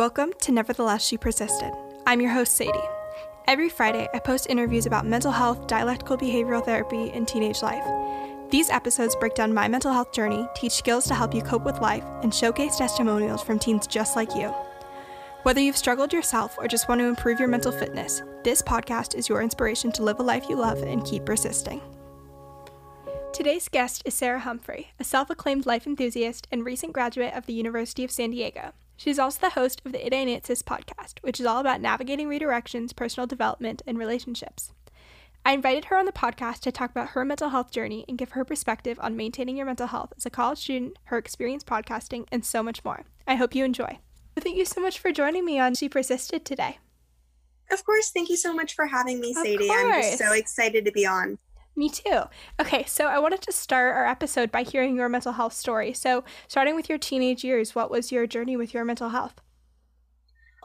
Welcome to Nevertheless She Persisted. I'm your host, Sadie. Every Friday, I post interviews about mental health, dialectical behavioral therapy, and teenage life. These episodes break down my mental health journey, teach skills to help you cope with life, and showcase testimonials from teens just like you. Whether you've struggled yourself or just want to improve your mental fitness, this podcast is your inspiration to live a life you love and keep persisting. Today's guest is Sarah Humphrey, a self acclaimed life enthusiast and recent graduate of the University of San Diego. She's also the host of the It Ain't It Sis podcast, which is all about navigating redirections, personal development, and relationships. I invited her on the podcast to talk about her mental health journey and give her perspective on maintaining your mental health as a college student, her experience podcasting, and so much more. I hope you enjoy. Thank you so much for joining me on She Persisted today. Of course. Thank you so much for having me, Sadie. I'm just so excited to be on. Me too. Okay, so I wanted to start our episode by hearing your mental health story. So, starting with your teenage years, what was your journey with your mental health?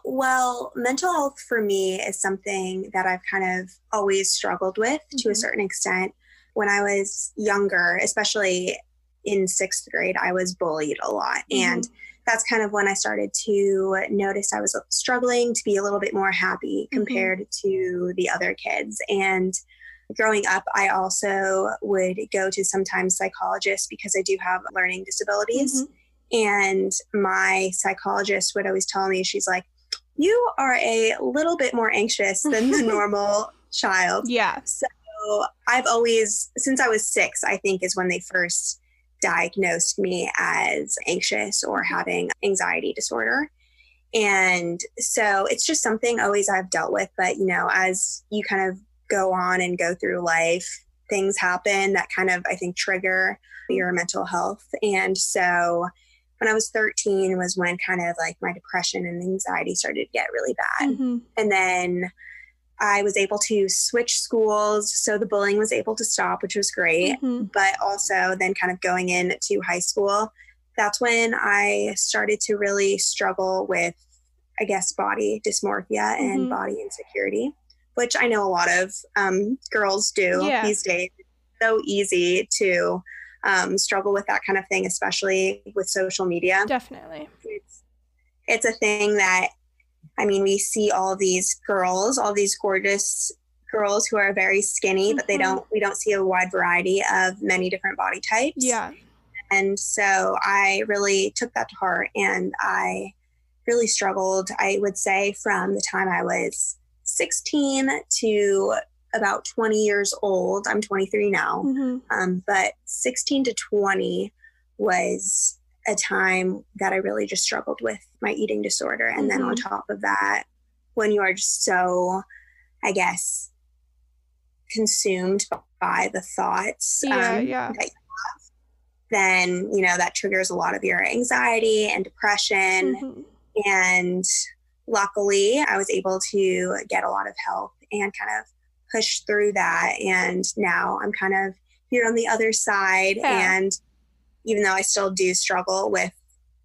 Well, mental health for me is something that I've kind of always struggled with mm-hmm. to a mm-hmm. certain extent. When I was younger, especially in sixth grade, I was bullied a lot. Mm-hmm. And that's kind of when I started to notice I was struggling to be a little bit more happy mm-hmm. compared mm-hmm. to the other kids. And growing up, I also would go to sometimes psychologists because I do have learning disabilities. Mm-hmm. And my psychologist would always tell me, she's like, you are a little bit more anxious than the normal child. Yeah. So I've always, since I was six, I think is when they first diagnosed me as anxious or having anxiety disorder. And so it's just something always I've dealt with. But, you know, as you kind of go on and go through life, things happen that kind of, I think, trigger your mental health. And so when I was 13 was when kind of like my depression and anxiety started to get really bad. Mm-hmm. And then I was able to switch schools. So the bullying was able to stop, which was great. Mm-hmm. But also, then kind of going into high school, that's when I started to really struggle with, I guess, body dysmorphia and mm-hmm. body insecurity which I know a lot of um, girls do yeah. these days. It's so easy to um, struggle with that kind of thing, especially with social media. Definitely. It's, it's a thing that, I mean, we see all these girls, all these gorgeous girls who are very skinny, mm-hmm. but they mm-hmm. don't, we don't see a wide variety of many different body types. Yeah. And so I really took that to heart and I really struggled, I would say, from the time I was 16 to about 20 years old. I'm 23 now, mm-hmm. um, but 16 to 20 was a time that I really just struggled with my eating disorder. And mm-hmm. then on mm-hmm. top of that, when you are just so, I guess, consumed by the thoughts yeah, um, yeah. that you have, then, you know, that triggers a lot of your anxiety and depression. Mm-hmm. And luckily, I was able to get a lot of help and kind of push through that. And now I'm kind of here on the other side. Yeah. And even though I still do struggle with,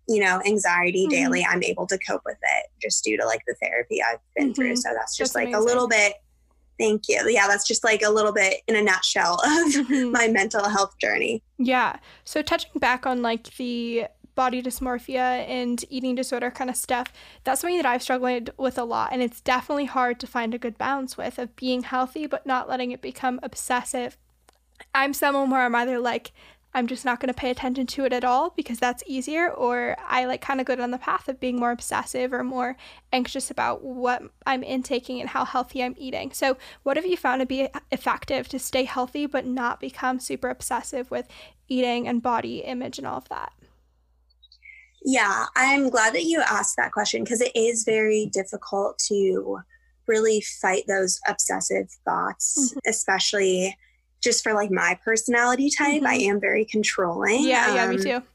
you know, anxiety mm-hmm. daily, I'm able to cope with it just due to like the therapy I've been mm-hmm. through. So that's just that's like amazing. a little bit. Thank you. Yeah, that's just like a little bit in a nutshell of mm-hmm. my mental health journey. Yeah. So touching back on like the body dysmorphia and eating disorder kind of stuff, that's something that I've struggled with a lot. And it's definitely hard to find a good balance with of being healthy, but not letting it become obsessive. I'm someone where I'm either like, I'm just not going to pay attention to it at all because that's easier, or I like kind of go down the path of being more obsessive or more anxious about what I'm intaking and how healthy I'm eating. So, what have you found to be effective to stay healthy but not become super obsessive with eating and body image and all of that? Yeah, I'm glad that you asked that question because it is very difficult to really fight those obsessive thoughts, mm-hmm. especially just for like my personality type. Mm-hmm. I am very controlling. Yeah, um, yeah, me um, too.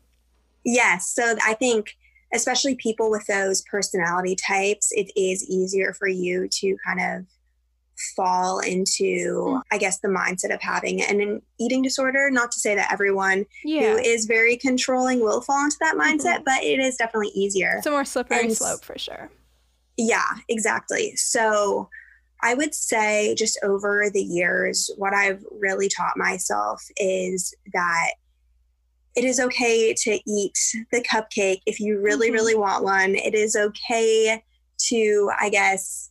Yes. So I think, especially people with those personality types, it is easier for you to kind of fall into mm. i guess the mindset of having an eating disorder not to say that everyone yeah. who is very controlling will fall into that mindset mm-hmm. but it is definitely easier it's a more slippery and, slope for sure yeah exactly so i would say just over the years what i've really taught myself is that it is okay to eat the cupcake if you really, Mhm. really want one. It is okay to, I guess,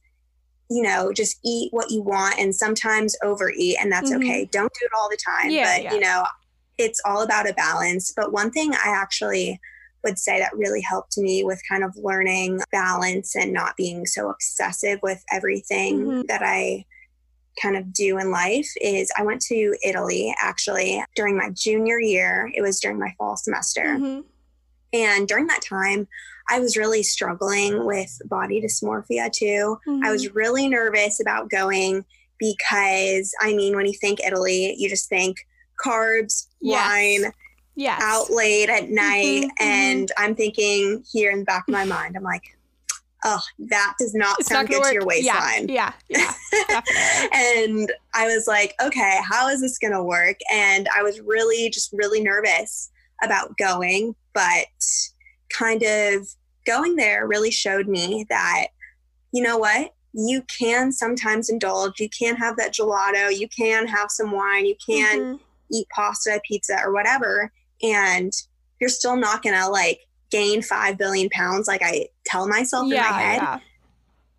you know, just eat what you want and sometimes overeat, and that's Mhm. okay. Don't do it all the time, Yeah, but yeah. you know, it's all about a balance. But one thing I actually would say that really helped me with kind of learning balance and not being so obsessive with everything Mhm. that I kind of do in life is I went to Italy actually during my junior year. It was during my fall semester. Mhm. And during that time, I was really struggling with body dysmorphia too. I Mhm. was really nervous about going because, I mean, when you think Italy, you just think carbs, Yes. wine, yes. out late at night. mhm. And I'm thinking here in the back of my mind, I'm like, oh, that does not It's sound not good to your waistline. Yeah, yeah, yeah and I was like, okay, how is this going to work? And I was really, just really nervous about going, but kind of going there really showed me that, you know what? You can sometimes indulge. You can have that gelato. You can have some wine. You can Mhm. eat pasta, pizza, or whatever. And you're still not going to like gain 5 billion pounds like I tell myself in my head. yeah.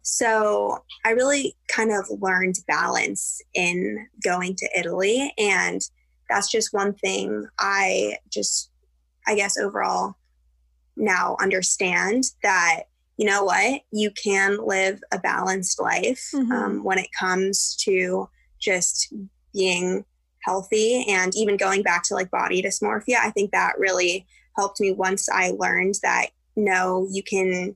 So I really kind of learned balance in going to Italy. And that's just one thing I just, I guess, overall now understand that, you know what, you can live a balanced life Mhm. um, when it comes to just being healthy and even going back to like body dysmorphia. I think that really helped me once I learned that no, you can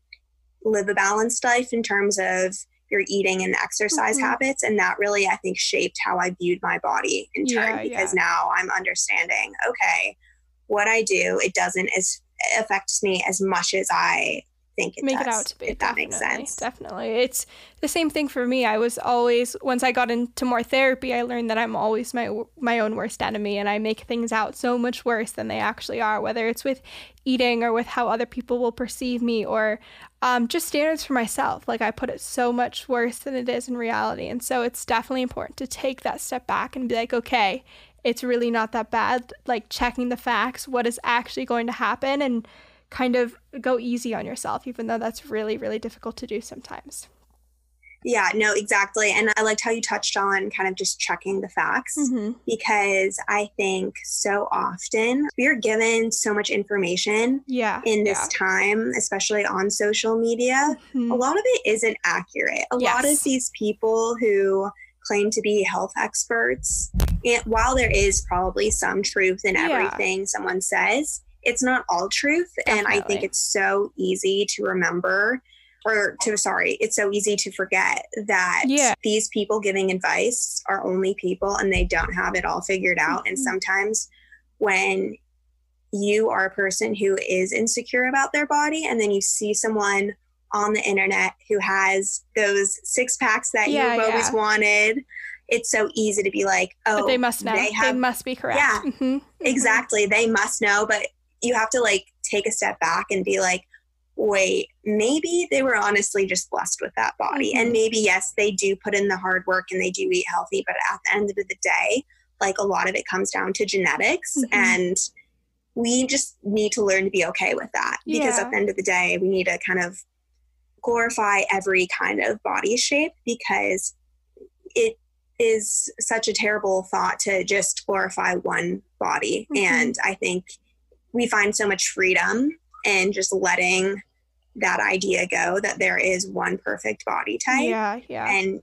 live a balanced life in terms of your eating and exercise Mhm. habits. And that really, I think, shaped how I viewed my body in turn Yeah, because yeah. now I'm understanding, okay, what I do, it doesn't as affects me as much as I think it make does. it out to be. if that makes sense. Definitely. It's the same thing for me. I was always once I got into more therapy, I learned that I'm always my my own worst enemy and I make things out so much worse than they actually are, whether it's with eating or with how other people will perceive me or um, just standards for myself. Like I put it so much worse than it is in reality. And so it's definitely important to take that step back and be like, okay, it's really not that bad. Like checking the facts, what is actually going to happen and kind of go easy on yourself, even though that's really, really difficult to do sometimes. Yeah, no, exactly. And I liked how you touched on kind of just checking the facts. Mm-hmm. because I think so often we are given so much information Yeah. in this time, especially on social media. Mhm. A lot of it isn't accurate. A lot of these people who claim to be health experts, and while there is probably some truth in Yeah. everything someone says, it's not all truth. And I think it's so easy to remember or to sorry, it's so easy to forget that Yeah. these people giving advice are only people and they don't have it all figured out. And Mhm. sometimes when you are a person who is insecure about their body and then you see someone on the internet who has those six packs that Yeah, you've always yeah. wanted, it's so easy to be like, oh, but they must know. They, They must be correct. Yeah. Mhm. Mhm. exactly they must know but you have to like take a step back and be like wait maybe they were honestly just blessed with that body Mhm. and maybe yes they do put in the hard work and they do eat healthy but at the end of the day like a lot of it comes down to genetics Mhm. and we just need to learn to be okay with that because Yeah. at the end of the day we need to kind of glorify every kind of body shape because it is such a terrible thought to just glorify one body. Mhm. And I think we find so much freedom in just letting that idea go that there is one perfect body type. Yeah, yeah. And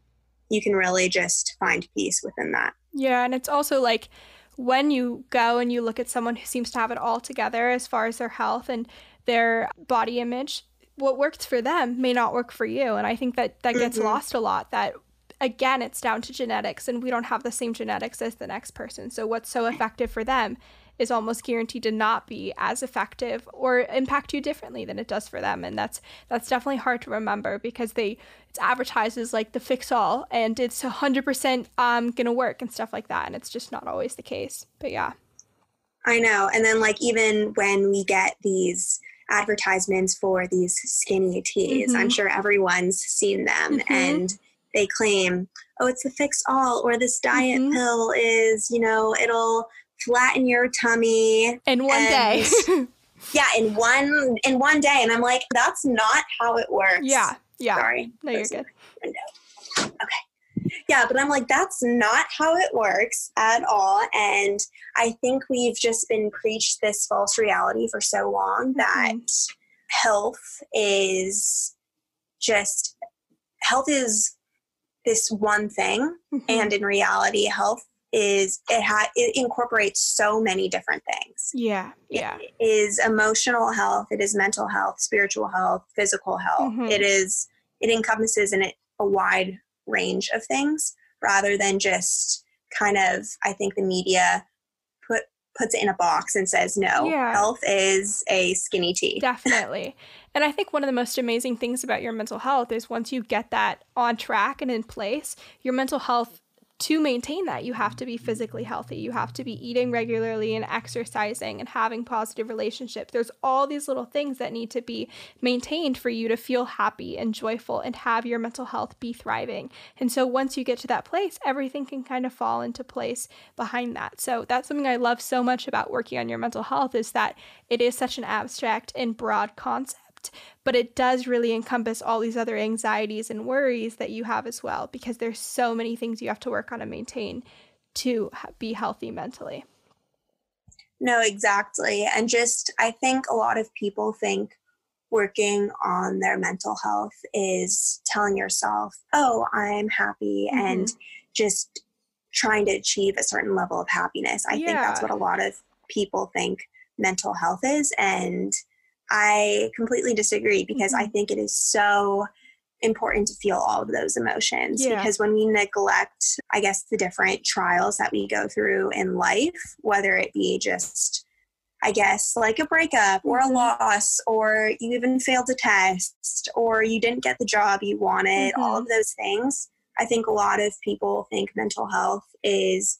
you can really just find peace within that. Yeah, and it's also like when you go and you look at someone who seems to have it all together as far as their health and their body image, what works for them may not work for you. And I think that that gets Mhm. lost a lot that again, it's down to genetics and we don't have the same genetics as the next person. So what's so effective for them is almost guaranteed to not be as effective or impact you differently than it does for them and that's that's definitely hard to remember because they it's advertised as like the fix all and it's 100% um gonna work and stuff like that and it's just not always the case but yeah I know. And then, like, even when we get these advertisements for these skinny teas, I'm Mhm. sure everyone's seen them Mhm. and they claim, oh, it's a fix all, or this diet Mhm. pill is, you know, it'll flatten your tummy in one and- day. yeah in one in one day and i'm like that's not how it works yeah, yeah. sorry No, you're good. okay yeah but i'm like that's not how it works at all and i think we've just been preached this false reality for so long that health is just health is this one thing Mhm. and in reality health is it ha- it incorporates so many different things yeah, yeah. it is emotional health it is mental health spiritual health physical health Mhm. it is it encompasses in it a wide range of things rather than just kind of i think the media puts it in a box and says no Yeah. health is a skinny tea Definitely. And I think one of the most amazing things about your mental health is once you get that on track and in place, your mental health to maintain that, you have to be physically healthy. You have to be eating regularly and exercising and having positive relationships. There's all these little things that need to be maintained for you to feel happy and joyful and have your mental health be thriving. And so once you get to that place, everything can kind of fall into place behind that. So that's something I love so much about working on your mental health is that it is such an abstract and broad concept but it does really encompass all these other anxieties and worries that you have as well because there's so many things you have to work on and maintain to be healthy mentally. No, exactly. And just, I think a lot of people think working on their mental health is telling yourself, oh, I'm happy, mm-hmm. and just trying to achieve a certain level of happiness. I think that's what a lot of people think mental health is. And I completely disagree because I Mhm. think it is so important to feel all of those emotions Yeah. because when we neglect i guess the different trials that we go through in life whether it be just i guess like a breakup or a Mhm. loss or you even failed a test or you didn't get the job you wanted all Mhm. of those things i think a lot of people think mental health is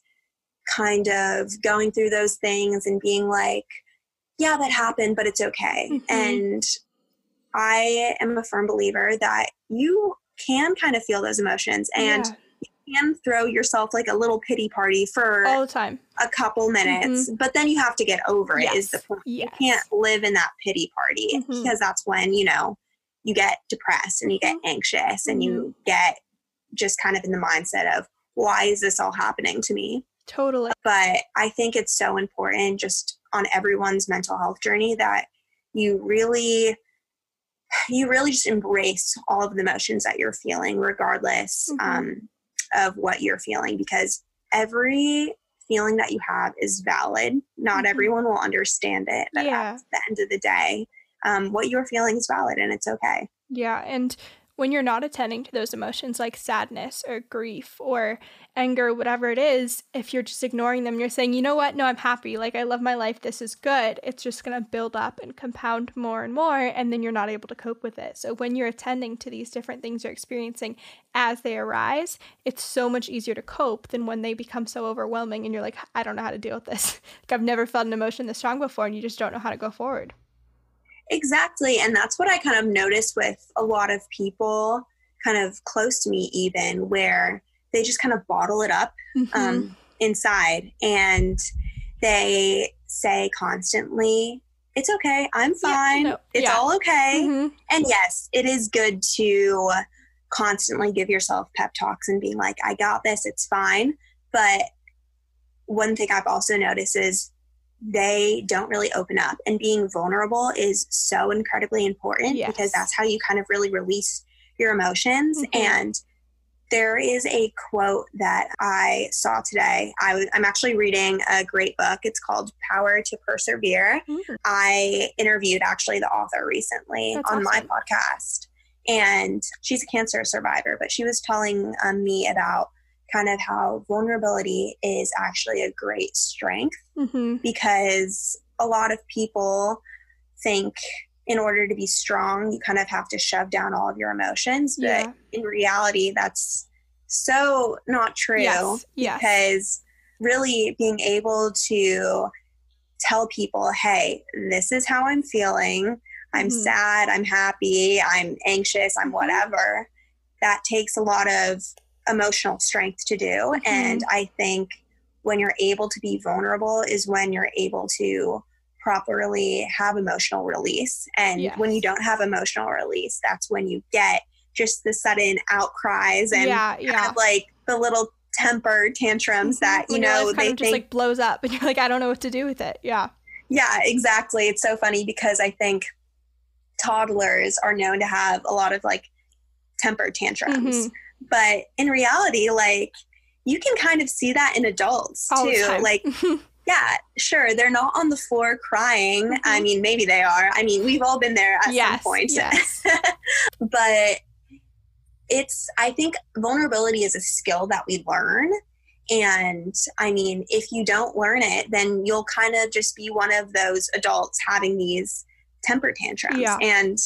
kind of going through those things and being like yeah that happened but it's okay Mhm. and I am a firm believer that you can kind of feel those emotions and Yeah, you can throw yourself like a little pity party for all the time. a couple minutes, but then you have to get over it, is the point. yes. You can't live in that pity party Mhm. because that's when, you know, you get depressed and you get anxious and you Mm-hmm. get just kind of in the mindset of, why is this all happening to me? Totally. but I think it's so important just on everyone's mental health journey that you really you really just embrace all of the emotions that you're feeling regardless Mhm. um, of what you're feeling because every feeling that you have is valid not Mhm. everyone will understand it but Yeah. at the end of the day um, what you're feeling is valid and it's okay Yeah, and when you're not attending to those emotions like sadness or grief or anger, whatever it is, if you're just ignoring them, you're saying, you know what? No, I'm happy. Like, I love my life. This is good. It's just going to build up and compound more and more. And then you're not able to cope with it. So, when you're attending to these different things you're experiencing as they arise, it's so much easier to cope than when they become so overwhelming and you're like, I don't know how to deal with this. like, I've never felt an emotion this strong before and you just don't know how to go forward. Exactly. And that's what I kind of noticed with a lot of people kind of close to me, even where they just kind of bottle it up Mhm. um, inside and they say constantly, It's okay. I'm Yeah, fine. no, it's yeah. all okay. Mhm. And yes, it is good to constantly give yourself pep talks and being like, I got this, it's fine. But one thing I've also noticed is they don't really open up. And being vulnerable is so incredibly important Yes. because that's how you kind of really release your emotions. Mhm. And there is a quote that I saw today. I was, I'm actually reading a great book. It's called Power to Persevere. Mm. I interviewed actually the author recently That's on awesome. my podcast. And she's a cancer survivor, but she was telling um, me about kind of how vulnerability is actually a great strength Mhm. because a lot of people think in order to be strong, you kind of have to shove down all of your emotions. But Yeah. in reality, that's so not true Yes. Yes. because really being able to tell people, hey, this is how I'm feeling. I'm Mhm. sad, I'm happy, I'm anxious, I'm Mhm. whatever. That takes a lot of emotional strength to do. Mhm. And I think when you're able to be vulnerable is when you're able to properly have emotional release. And Yes. when you don't have emotional release, that's when you get just the sudden outcries and yeah, kind yeah. of like the little temper tantrums that, you know, they of just think like blows up and you're like, I don't know what to do with it. Yeah. Yeah, exactly. It's so funny because I think toddlers are known to have a lot of like temper tantrums. Mhm. But in reality, like you can kind of see that in adults All too. Like, yeah, sure, they're not on the floor crying. I Mhm. mean, maybe they are. I mean, we've all been there at yes. some point. Yes. but it's i think vulnerability is a skill that we learn and i mean if you don't learn it then you'll kind of just be one of those adults having these temper tantrums Yeah. and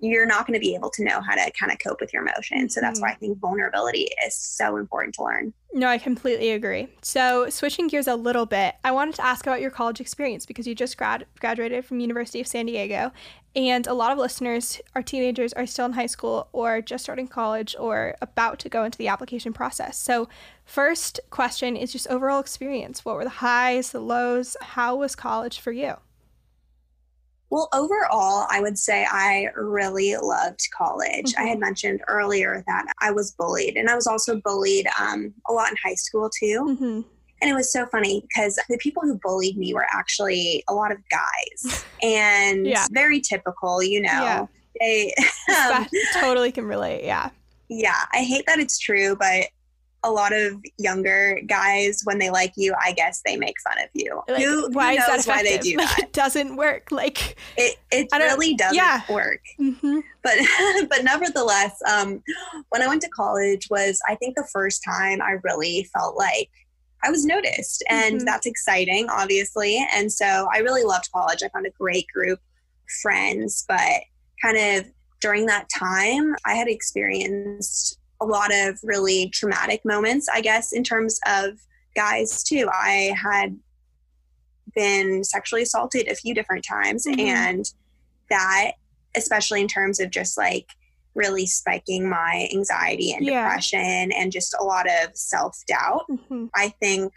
you're not going to be able to know how to kind of cope with your emotions so that's Mhm. why i think vulnerability is so important to learn No, I completely agree. So, switching gears a little bit, I wanted to ask about your college experience because you just grad- graduated from University of San Diego, and a lot of listeners, our teenagers, are still in high school or just starting college or about to go into the application process. So, first question is just overall experience. What were the highs, the lows? How was college for you? Well, overall, I would say I really loved college. I Mhm. had mentioned earlier that I was bullied, and I was also bullied um, a lot in high school too. Mm-hmm. And it was so funny because the people who bullied me were actually a lot of guys, and Yeah. very typical, you know. Yeah. They, um, totally can relate. Yeah. yeah, I hate that it's true, but a lot of younger guys, when they like you, I guess they make fun of you. Like, who, why who is that knows why they do like, that? it doesn't work. Like, It, it really doesn't yeah. work. mhm. but but nevertheless um when i went to college was i think the first time i really felt like i was noticed and Mhm. that's exciting obviously and so i really loved college i found a great group of friends but kind of during that time i had experienced a lot of really traumatic moments i guess in terms of guys too i had been sexually assaulted a few different times Mhm. and that especially in terms of just like really spiking my anxiety and Yeah. depression and just a lot of self doubt. Mhm. I think,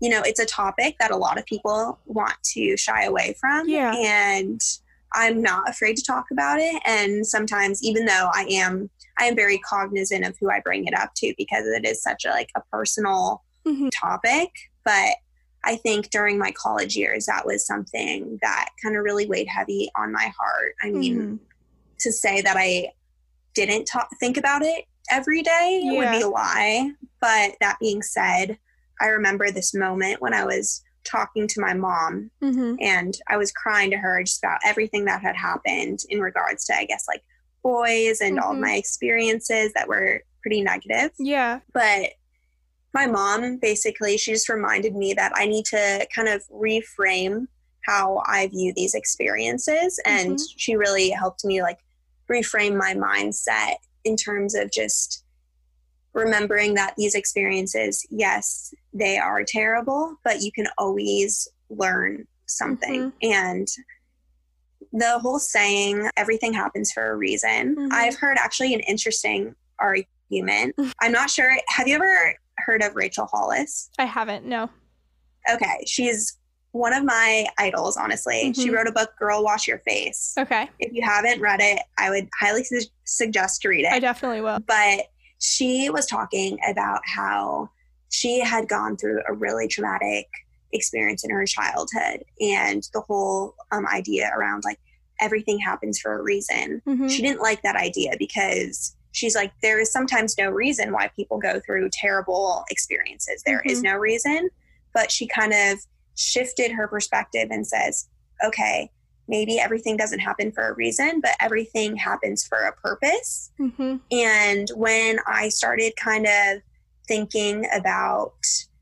you know, it's a topic that a lot of people want to shy away from. Yeah. And I'm not afraid to talk about it. And sometimes, even though I am, I am very cognizant of who I bring it up to because it is such a like a personal Mhm. topic. But I think during my college years, that was something that kind of really weighed heavy on my heart. I mean, Mhm. to say that I didn't talk, think about it every day would be a lie. But that being said, I remember this moment when I was talking to my mom Mhm. and I was crying to her just about everything that had happened in regards to, I guess, like boys and all of Mhm. my experiences that were pretty negative Yeah. but my mom basically she just reminded me that i need to kind of reframe how i view these experiences and Mhm. she really helped me like reframe my mindset in terms of just remembering that these experiences yes they are terrible but you can always learn something and the whole saying everything happens for a reason Mhm. i've heard actually an interesting argument i'm not sure have you ever heard of rachel hollis I haven't. No. okay she's one of my idols honestly she Mhm. wrote a book girl wash your face Okay. if you haven't read it i would highly su- suggest to read it I definitely will. but she was talking about how she had gone through a really traumatic experience in her childhood and the whole um, idea around like everything happens for a reason Mhm. she didn't like that idea because she's like there is sometimes no reason why people go through terrible experiences There is Mhm. no reason but she kind of shifted her perspective and says okay maybe everything doesn't happen for a reason but everything happens for a purpose Mhm. and when I started kind of thinking about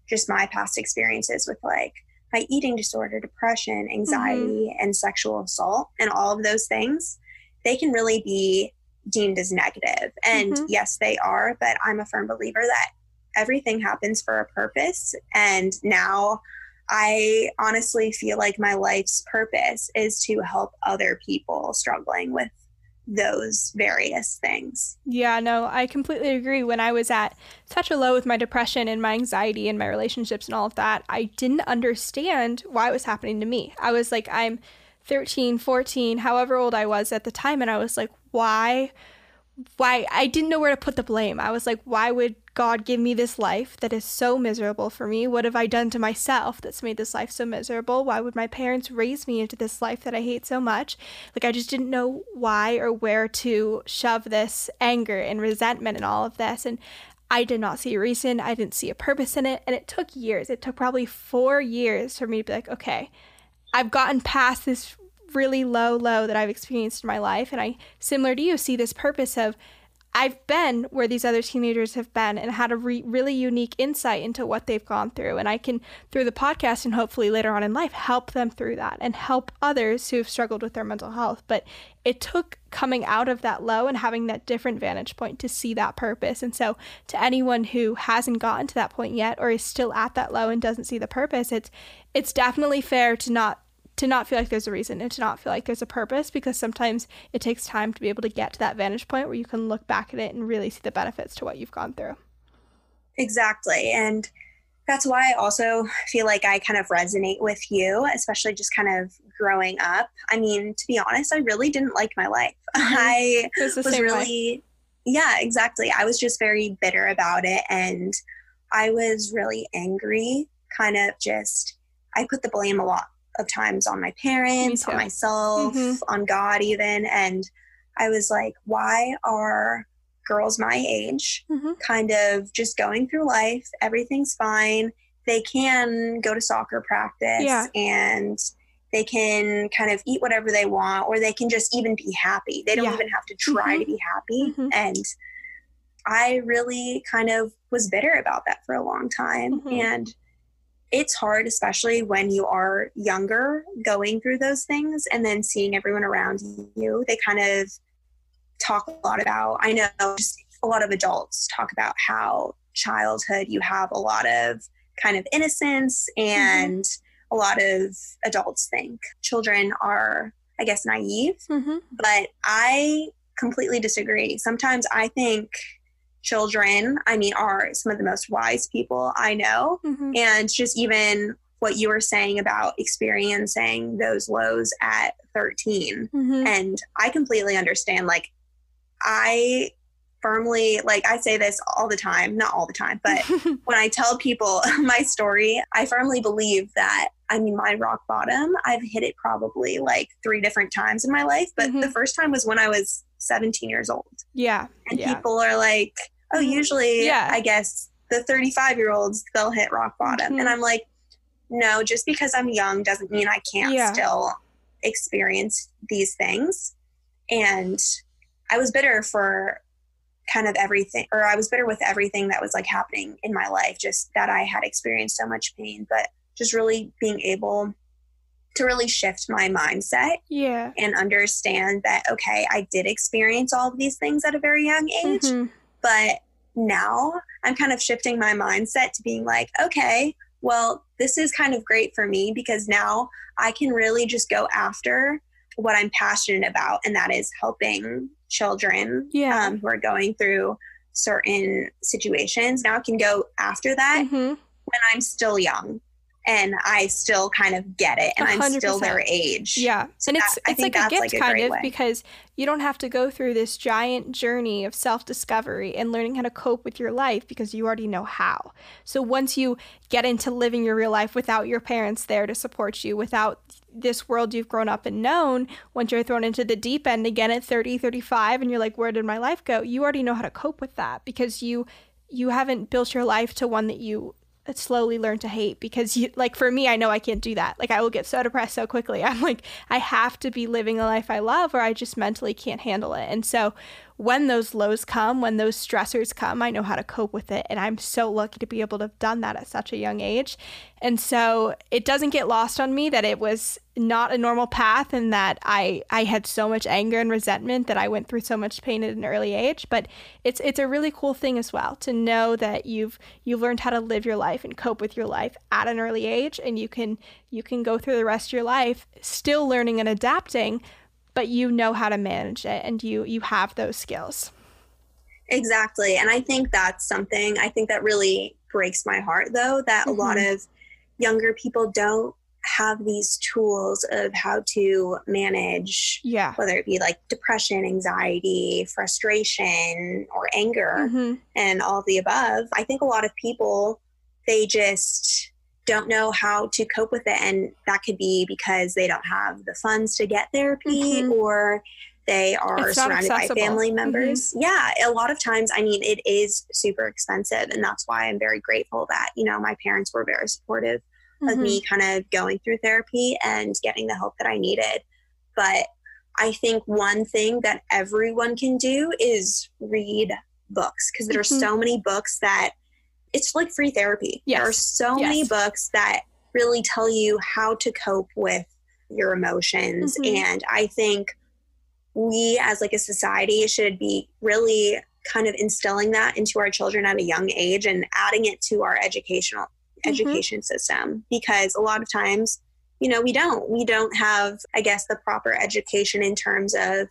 just my past experiences with like my eating disorder, depression, anxiety, and sexual assault, and all of those things, they can really be deemed as negative. And Mhm. yes, they are, but I'm a firm believer that everything happens for a purpose. And now I honestly feel like my life's purpose is to help other people struggling with those various things. Yeah, no, I completely agree. When I was at such a low with my depression and my anxiety and my relationships and all of that, I didn't understand why it was happening to me. I was like, I'm 13, 14, however old I was at the time, and I was like, why? Why? I didn't know where to put the blame. I was like, why would God give me this life that is so miserable for me? What have I done to myself that's made this life so miserable? Why would my parents raise me into this life that I hate so much? Like, I just didn't know why or where to shove this anger and resentment and all of this. And I did not see a reason. I didn't see a purpose in it. And it took years. It took probably four years for me to be like, okay, I've gotten past this really low low that I've experienced in my life. And I, similar to you, see this purpose of, I've been where these other teenagers have been and had a re- really unique insight into what they've gone through. And I can, through the podcast and hopefully later on in life, help them through that and help others who have struggled with their mental health. But it took coming out of that low and having that different vantage point to see that purpose. And so, to anyone who hasn't gotten to that point yet or is still at that low and doesn't see the purpose, it's it's definitely fair to not to not feel like there's a reason and to not feel like there's a purpose because sometimes it takes time to be able to get to that vantage point where you can look back at it and really see the benefits to what you've gone through. Exactly. And that's why I also feel like I kind of resonate with you, especially just kind of growing up. I mean, to be honest, I really didn't like my life. Mm-hmm. I was, was really, way. yeah, exactly. I was just very bitter about it. And I was really angry, kind of just, I put the blame a lot of times on my parents, on myself, mm-hmm. on God, even. And I was like, why are girls my age mm-hmm. kind of just going through life? Everything's fine. They can go to soccer practice yeah. and they can kind of eat whatever they want, or they can just even be happy. They don't yeah. even have to try mm-hmm. to be happy. Mm-hmm. And I really kind of was bitter about that for a long time. Mm-hmm. And it's hard, especially when you are younger, going through those things and then seeing everyone around you. They kind of talk a lot about, I know just a lot of adults talk about how childhood you have a lot of kind of innocence and mm-hmm. a lot of adults think children are, I guess, naive. Mm-hmm. But I completely disagree. Sometimes I think children, I mean, are some of the most wise people I know. Mm-hmm. And just even what you were saying about experiencing those lows at 13. Mm-hmm. And I completely understand. Like, I firmly, like, I say this all the time, not all the time, but when I tell people my story, I firmly believe that. I mean, my rock bottom, I've hit it probably like three different times in my life, but mm-hmm. the first time was when I was 17 years old. Yeah. And yeah. people are like, oh, mm-hmm. usually, yeah. I guess the 35 year olds, they'll hit rock bottom. Mm-hmm. And I'm like, no, just because I'm young doesn't mean I can't yeah. still experience these things. And I was bitter for kind of everything, or I was bitter with everything that was like happening in my life, just that I had experienced so much pain, but just really being able to really shift my mindset yeah and understand that okay i did experience all of these things at a very young age mm-hmm. But now I'm kind of shifting my mindset to being like, okay, well, this is kind of great for me because now I can really just go after what I'm passionate about, and that is helping children yeah. um, who are going through certain situations. Now I can go after that mm-hmm. when I'm still young and I still kind of get it and i am still their age. Yeah. So and that, it's it's like a gift like a kind of way. because you don't have to go through this giant journey of self-discovery and learning how to cope with your life because you already know how. So once you get into living your real life without your parents there to support you, without this world you've grown up and known, once you're thrown into the deep end again at 30, 35 and you're like where did my life go? You already know how to cope with that because you you haven't built your life to one that you slowly learn to hate because you like for me I know I can't do that. Like I will get so depressed so quickly. I'm like I have to be living a life I love or I just mentally can't handle it. And so when those lows come, when those stressors come, I know how to cope with it. And I'm so lucky to be able to have done that at such a young age. And so it doesn't get lost on me that it was not a normal path and that I, I had so much anger and resentment that I went through so much pain at an early age. But it's it's a really cool thing as well to know that you've you've learned how to live your life and cope with your life at an early age and you can you can go through the rest of your life still learning and adapting but you know how to manage it and you you have those skills. Exactly. And I think that's something I think that really breaks my heart though that mm-hmm. a lot mm-hmm. of younger people don't have these tools of how to manage yeah whether it be like depression anxiety frustration or anger mm-hmm. and all the above i think a lot of people they just don't know how to cope with it and that could be because they don't have the funds to get therapy mm-hmm. or they are surrounded by family mm-hmm. members. Mm-hmm. Yeah, a lot of times, I mean, it is super expensive. And that's why I'm very grateful that, you know, my parents were very supportive mm-hmm. of me mm-hmm. kind of going through therapy and getting the help that I needed. But I think one thing that everyone can do is read books because there are mm-hmm. so many books that it's like free therapy. Yes. There are so yes. many books that really tell you how to cope with your emotions. Mm-hmm. And I think we as like a society should be really kind of instilling that into our children at a young age and adding it to our educational mm-hmm. education system because a lot of times you know we don't we don't have i guess the proper education in terms of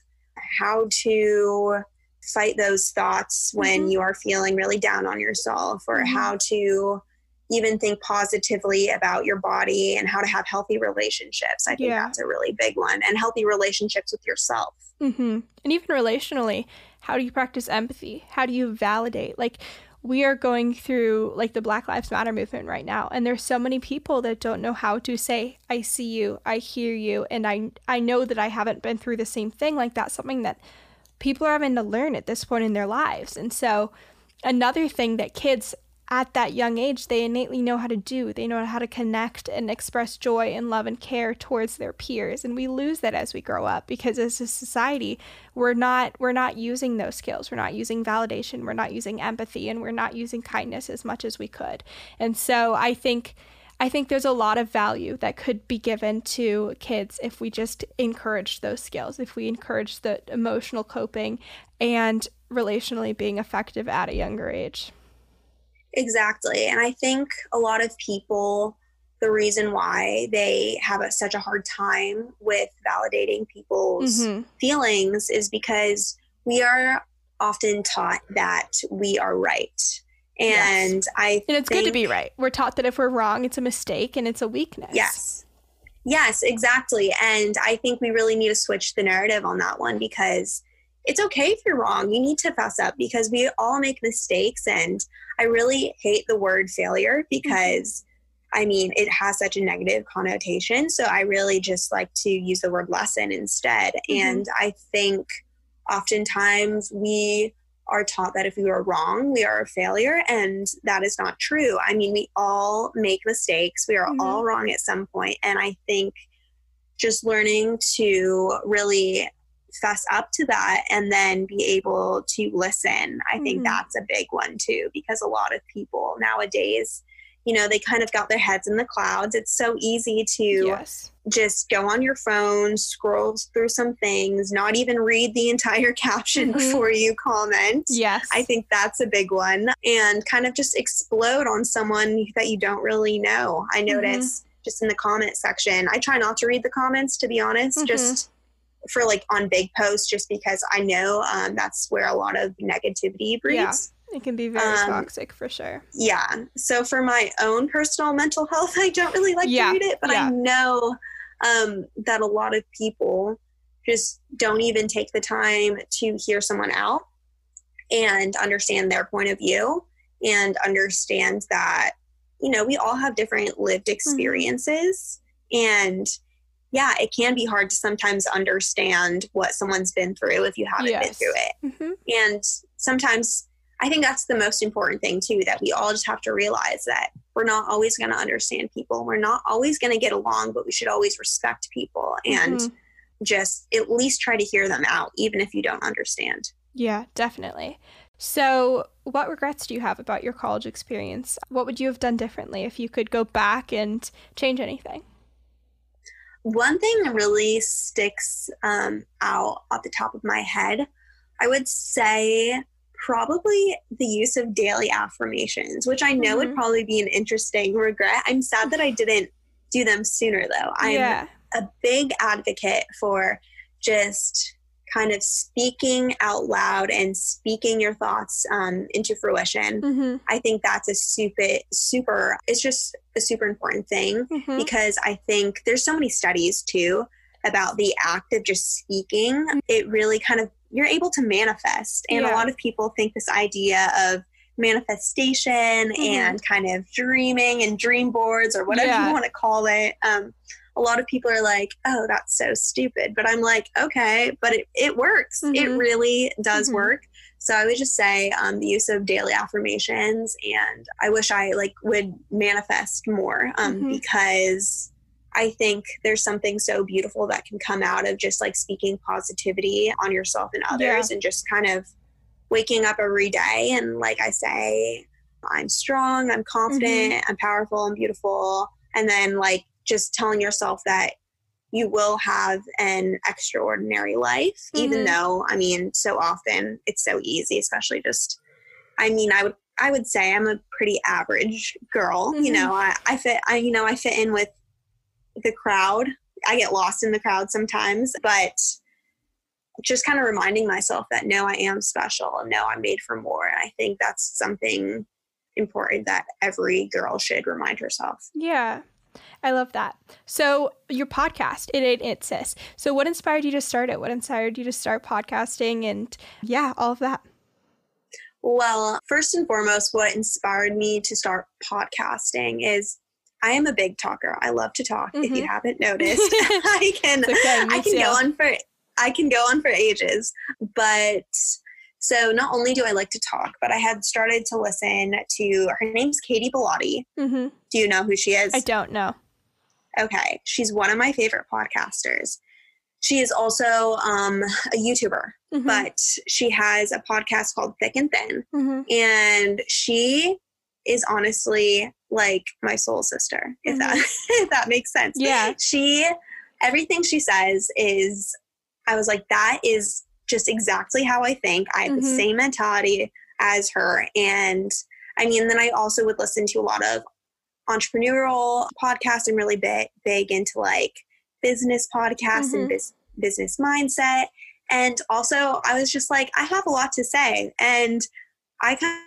how to fight those thoughts when mm-hmm. you are feeling really down on yourself or mm-hmm. how to even think positively about your body and how to have healthy relationships. I think yeah. that's a really big one and healthy relationships with yourself. Mm-hmm. And even relationally, how do you practice empathy? How do you validate? Like, we are going through like the Black Lives Matter movement right now, and there's so many people that don't know how to say, I see you, I hear you, and I I know that I haven't been through the same thing. Like that's something that people are having to learn at this point in their lives. And so another thing that kids at that young age they innately know how to do. They know how to connect and express joy and love and care towards their peers. And we lose that as we grow up because as a society we're not we're not using those skills. We're not using validation. We're not using empathy and we're not using kindness as much as we could. And so i think I think there's a lot of value that could be given to kids if we just encourage those skills, if we encourage the emotional coping and relationally being effective at a younger age. Exactly. And I think a lot of people, the reason why they have a, such a hard time with validating people's mm-hmm. feelings is because we are often taught that we are right. And yes. I And it's think, good to be right. We're taught that if we're wrong, it's a mistake and it's a weakness. Yes. Yes, exactly. And I think we really need to switch the narrative on that one because it's okay if you're wrong. You need to fess up because we all make mistakes. And I really hate the word failure because mm-hmm. I mean, it has such a negative connotation. So I really just like to use the word lesson instead. Mm-hmm. And I think oftentimes we are taught that if we are wrong, we are a failure. And that is not true. I mean, we all make mistakes, we are mm-hmm. all wrong at some point. And I think just learning to really fess up to that and then be able to listen. I think mm-hmm. that's a big one too, because a lot of people nowadays, you know, they kind of got their heads in the clouds. It's so easy to yes. just go on your phone, scroll through some things, not even read the entire caption mm-hmm. before you comment. Yes. I think that's a big one. And kind of just explode on someone that you don't really know. I mm-hmm. notice mm-hmm. just in the comment section. I try not to read the comments, to be honest, mm-hmm. just for like on big posts just because I know um, that's where a lot of negativity breeds. Yeah, it can be very um, toxic for sure. Yeah. So for my own personal mental health, I don't really like yeah. to read it, but yeah. I know um, that a lot of people just don't even take the time to hear someone out and understand their point of view and understand that you know we all have different lived mm-hmm. experiences mm-hmm. and yeah, it can be hard to sometimes understand what someone's been through if you haven't yes. been through it. Mm-hmm. And sometimes I think that's the most important thing, too, that we all just have to realize that we're not always going to understand people. We're not always going to get along, but we should always respect people and mm-hmm. just at least try to hear them out, even if you don't understand. Yeah, definitely. So, what regrets do you have about your college experience? What would you have done differently if you could go back and change anything? one thing that really sticks um, out at the top of my head. I would say probably the use of daily affirmations, which I know mm-hmm. would probably be an interesting regret. I'm sad that I didn't do them sooner, though. I'm yeah. a big advocate for just kind of speaking out loud and speaking your thoughts um, into fruition. Mm-hmm. I think that's a super, super, it's just a super important thing Mm-hmm. because I think there's so many studies too about the act of just speaking. It really kind of, you're able to manifest. And Yeah. a lot of people think this idea of manifestation Mm-hmm. and kind of dreaming and dream boards or whatever Yeah. you want to call it. Um, a lot of people are like, oh, that's so stupid. But I'm like, okay, but it, it works. It Mhm. really does Mhm. work. So I would just say um, the use of daily affirmations, and I wish I like would manifest more um, Mhm. because I think there's something so beautiful that can come out of just like speaking positivity on yourself and others, and just kind of waking up every day and like I say, I'm strong, I'm confident, Mm-hmm. I'm powerful, I'm beautiful, and then like just telling yourself that you will have an extraordinary life, even Mhm. though, I mean, so often it's so easy, especially just, I mean, I would, I would say I'm a pretty average girl. You Mhm. know, I, I fit, I, you know, I fit in with the crowd. I get lost in the crowd sometimes, but just kind of reminding myself that no, I am special and no, I'm made for more. And I think that's something important that every girl should remind herself. Yeah. I love that. So your podcast, it ain't it sis. So what inspired you to start it? What inspired you to start podcasting and yeah, all of that. Well, first and foremost, what inspired me to start podcasting is I am a big talker. I love to talk. If you Mhm. haven't noticed, I can okay, I can too. go on for I can go on for ages. But so not only do I like to talk, but I had started to listen to her name's Katie Bellotte. hmm Do you know who she is? I don't know. Okay. She's one of my favorite podcasters. She is also um, a YouTuber, Mhm. but she has a podcast called Thick and Thin. Mhm. And she is honestly like my soul sister, if that if that makes sense. Yeah. She everything she says is I was like, that is just exactly how I think. I have the Mhm. same mentality as her. And I mean, then I also would listen to a lot of entrepreneurial podcasts. I'm really big, big into like business podcasts Mhm. and bus- business mindset. And also, I was just like, I have a lot to say. And I kind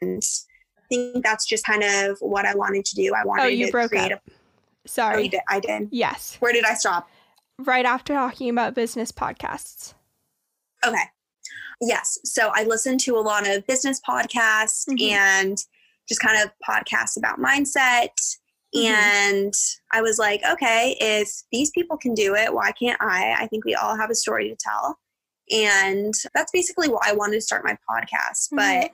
and I think that's just kind of what I wanted to do. I wanted Oh, you to broke create up. a. Oh, Sorry. you did, I did. Yes. Where did I stop? Right after talking about business podcasts. Okay. Yes. So I listened to a lot of business podcasts Mhm. and just kind of podcasts about mindset. Mhm. And I was like, okay, if these people can do it, why can't I? I think we all have a story to tell. And that's basically why I wanted to start my podcast. But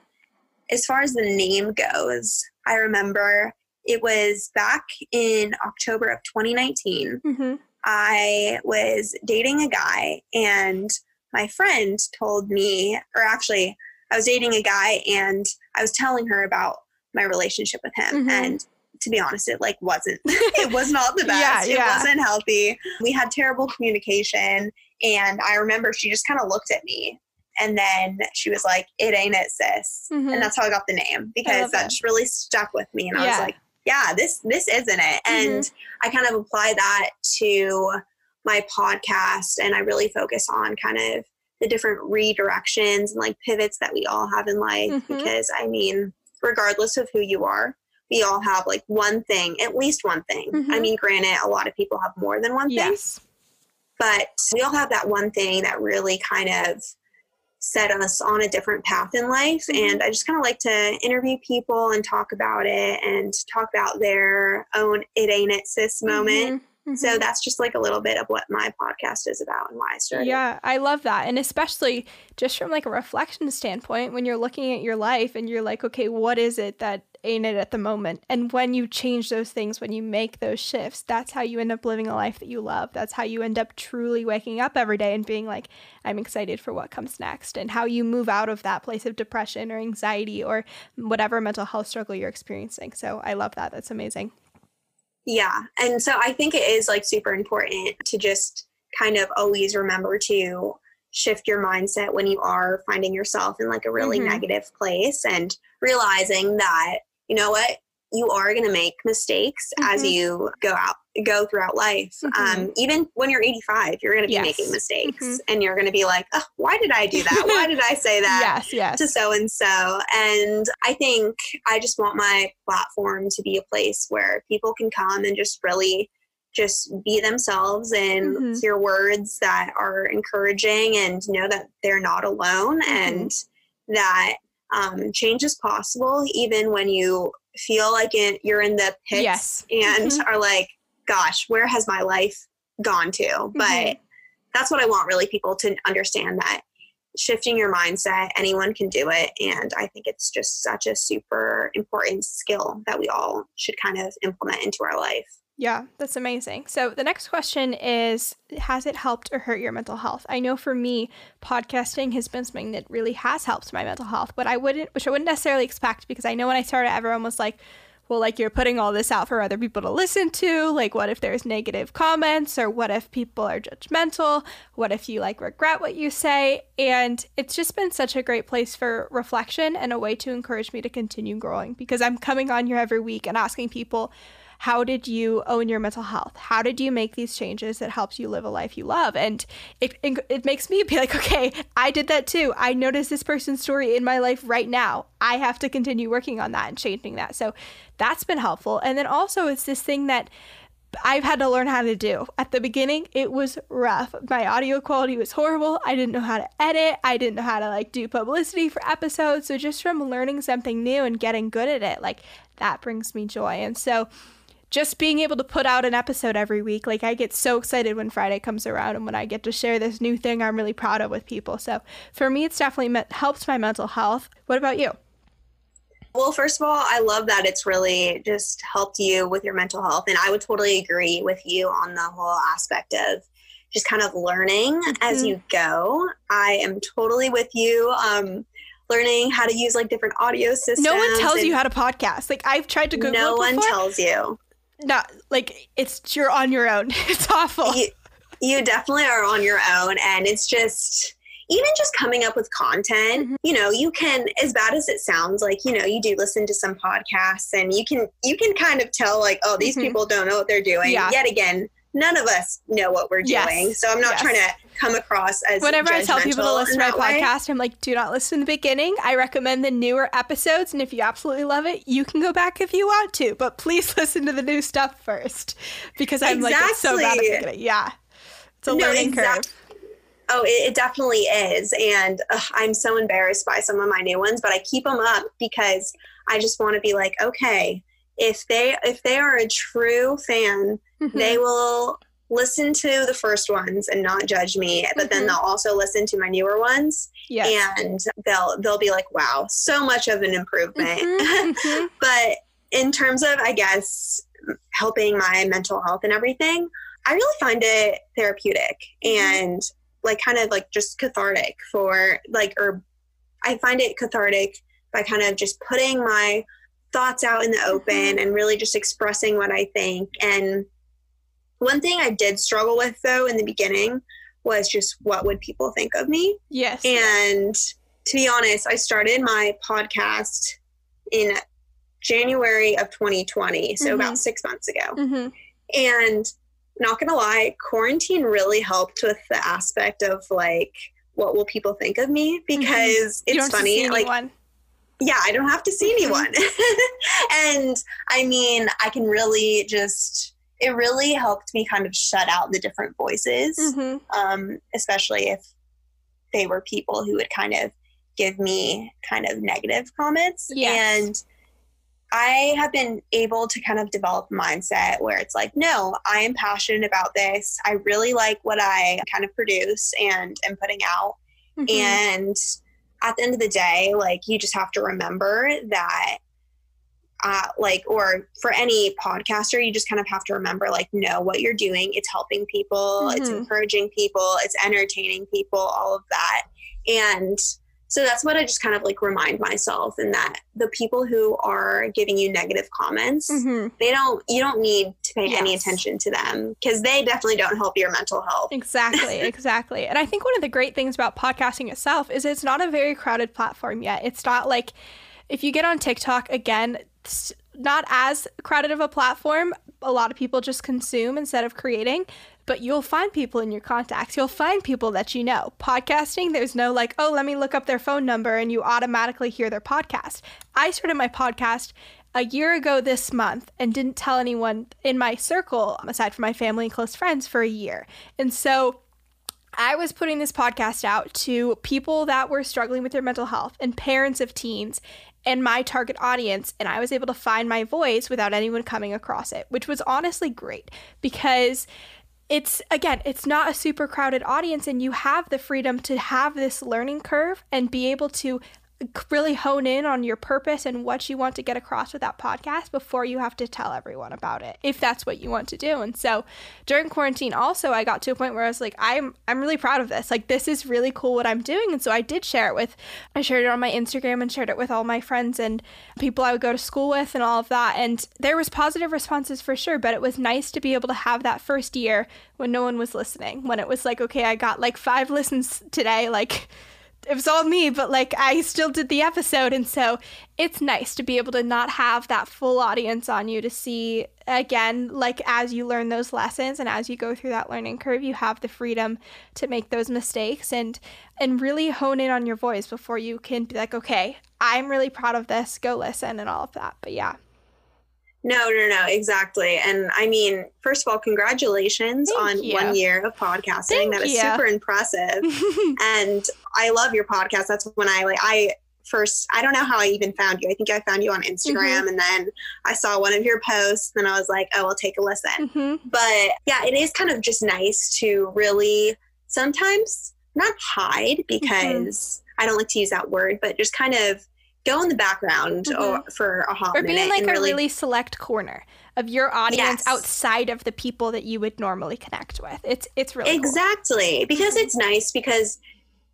as far as the name goes, I remember it was back in October of 2019. hmm I was dating a guy, and my friend told me, or actually, I was dating a guy, and I was telling her about my relationship with him. Mhm. And to be honest, it like wasn't. it was not the best. Yeah, yeah. It wasn't healthy. We had terrible communication, and I remember she just kind of looked at me. And then she was like, "It ain't it, sis," Mhm. and that's how I got the name because that it. just really stuck with me. And I was like, "Yeah, this this isn't it." Mhm. And I kind of apply that to my podcast and I really focus on kind of the different redirections and like pivots that we all have in life Mhm. because I mean, regardless of who you are, we all have like one thing, at least one thing. I Mhm. mean, granted, a lot of people have more than one thing, Yes. but we all have that one thing that really kind of set us on a different path in life. Mhm. And I just kind of like to interview people and talk about it and talk about their own it ain't it sis moment. Mhm. So that's just like a little bit of what my podcast is about and why I started. Yeah, I love that. And especially just from like a reflection standpoint, when you're looking at your life and you're like, okay, what is it that ain't it at the moment? And when you change those things, when you make those shifts, that's how you end up living a life that you love. That's how you end up truly waking up every day and being like, I'm excited for what comes next. And how you move out of that place of depression or anxiety or whatever mental health struggle you're experiencing. So I love that. That's amazing. Yeah. And so I think it is like super important to just kind of always remember to shift your mindset when you are finding yourself in like a really Mhm. negative place and realizing that, you know what, you are going to make mistakes mm-hmm. as you go out go throughout life mm-hmm. um, even when you're 85 you're going to be yes. making mistakes mm-hmm. and you're going to be like oh, why did i do that why did i say that yes yes to so and so and i think i just want my platform to be a place where people can come and just really just be themselves and mm-hmm. hear words that are encouraging and know that they're not alone mm-hmm. and that um, change is possible even when you feel like it, you're in the pits yes. and mm-hmm. are like, gosh, where has my life gone to? Mm-hmm. But that's what I want really people to understand that shifting your mindset, anyone can do it. And I think it's just such a super important skill that we all should kind of implement into our life. Yeah, that's amazing. So the next question is Has it helped or hurt your mental health? I know for me, podcasting has been something that really has helped my mental health, but I wouldn't, which I wouldn't necessarily expect because I know when I started, everyone was like, well, like you're putting all this out for other people to listen to. Like, what if there's negative comments, or what if people are judgmental? What if you like regret what you say? And it's just been such a great place for reflection and a way to encourage me to continue growing because I'm coming on here every week and asking people, how did you own your mental health? How did you make these changes that helps you live a life you love? And it, it, it makes me be like, okay, I did that too. I noticed this person's story in my life right now. I have to continue working on that and changing that. So that's been helpful. And then also, it's this thing that I've had to learn how to do. At the beginning, it was rough. My audio quality was horrible. I didn't know how to edit. I didn't know how to like do publicity for episodes. So just from learning something new and getting good at it, like that brings me joy. And so just being able to put out an episode every week. Like I get so excited when Friday comes around and when I get to share this new thing I'm really proud of with people. So for me, it's definitely me- helped my mental health. What about you? Well, first of all, I love that it's really just helped you with your mental health. And I would totally agree with you on the whole aspect of just kind of learning mm-hmm. as you go. I am totally with you. Um, learning how to use like different audio systems. No one tells you how to podcast. Like I've tried to Google. No one tells you not like it's you're on your own. It's awful. You, you definitely are on your own, and it's just even just coming up with content mm-hmm. you know you can as bad as it sounds like you know you do listen to some podcasts and you can you can kind of tell like oh these mm-hmm. people don't know what they're doing yeah. yet again none of us know what we're doing. Yes. So I'm not yes. trying to come across as whenever I tell people to listen to my podcast, I'm like, do not listen in the beginning. I recommend the newer episodes, and if you absolutely love it, you can go back if you want to. But please listen to the new stuff first because I'm exactly. like it's so bad at the beginning. Yeah, it's a no, learning curve. Oh, it, it, definitely is, and ugh, I'm so embarrassed by some of my new ones, but I keep them up because I just want to be like, okay, if they if they are a true fan mm-hmm. they will listen to the first ones and not judge me but mm-hmm. then they'll also listen to my newer ones yes. and they'll they'll be like wow so much of an improvement mm-hmm. mm-hmm. but in terms of i guess helping my mental health and everything i really find it therapeutic mm-hmm. and like kind of like just cathartic for like or i find it cathartic by kind of just putting my thoughts out in the open mm-hmm. and really just expressing what I think. And one thing I did struggle with though in the beginning was just what would people think of me? Yes. And to be honest, I started my podcast in January of 2020, so mm-hmm. about six months ago. Mm-hmm. And not gonna lie, quarantine really helped with the aspect of like, what will people think of me? Mm-hmm. Because mm-hmm. it's funny, like, anyone yeah, I don't have to see mm-hmm. anyone. and I mean, I can really just, it really helped me kind of shut out the different voices, mm-hmm. um, especially if they were people who would kind of give me kind of negative comments. Yes. And I have been able to kind of develop a mindset where it's like, no, I am passionate about this. I really like what I kind of produce and am putting out. Mm-hmm. And at the end of the day, like you just have to remember that uh, like or for any podcaster you just kind of have to remember like know what you're doing it's helping people mm-hmm. it's encouraging people it's entertaining people all of that and so that's what i just kind of like remind myself and that the people who are giving you negative comments mm-hmm. they don't you don't need to pay yes. any attention to them because they definitely don't help your mental health exactly exactly and i think one of the great things about podcasting itself is it's not a very crowded platform yet it's not like if you get on tiktok again not as crowded of a platform. A lot of people just consume instead of creating, but you'll find people in your contacts. You'll find people that you know. Podcasting, there's no like, oh, let me look up their phone number and you automatically hear their podcast. I started my podcast a year ago this month and didn't tell anyone in my circle, aside from my family and close friends, for a year. And so I was putting this podcast out to people that were struggling with their mental health and parents of teens and my target audience. And I was able to find my voice without anyone coming across it, which was honestly great because it's again, it's not a super crowded audience, and you have the freedom to have this learning curve and be able to really hone in on your purpose and what you want to get across with that podcast before you have to tell everyone about it if that's what you want to do. And so during quarantine also I got to a point where I was like I'm I'm really proud of this. Like this is really cool what I'm doing and so I did share it with I shared it on my Instagram and shared it with all my friends and people I would go to school with and all of that and there was positive responses for sure, but it was nice to be able to have that first year when no one was listening. When it was like okay, I got like 5 listens today like it was all me, but like I still did the episode. And so it's nice to be able to not have that full audience on you to see again, like as you learn those lessons and as you go through that learning curve, you have the freedom to make those mistakes and and really hone in on your voice before you can be like, okay, I'm really proud of this, go listen and all of that. But yeah. No, no, no, exactly. And I mean, first of all, congratulations Thank on you. one year of podcasting. Thank that is you. super impressive. and I love your podcast. That's when I like I first I don't know how I even found you. I think I found you on Instagram mm-hmm. and then I saw one of your posts and I was like, "Oh, I'll take a listen." Mm-hmm. But yeah, it is kind of just nice to really sometimes not hide mm-hmm. because mm-hmm. I don't like to use that word, but just kind of go in the background mm-hmm. or, for a hot or minute. Or being like a really... really... select corner of your audience yes. outside of the people that you would normally connect with. It's it's really exactly cool. because it's nice because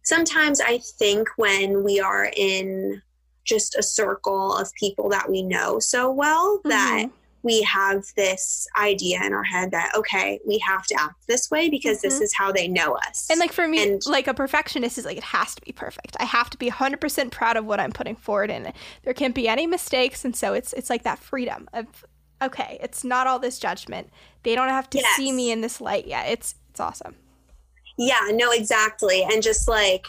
sometimes I think when we are in just a circle of people that we know so well mm-hmm. that we have this idea in our head that okay we have to act this way because mm-hmm. this is how they know us. And like for me and, like a perfectionist is like it has to be perfect. I have to be 100% proud of what i'm putting forward and there can't be any mistakes and so it's it's like that freedom of okay it's not all this judgment. They don't have to yes. see me in this light yet. It's it's awesome. Yeah no exactly. And just like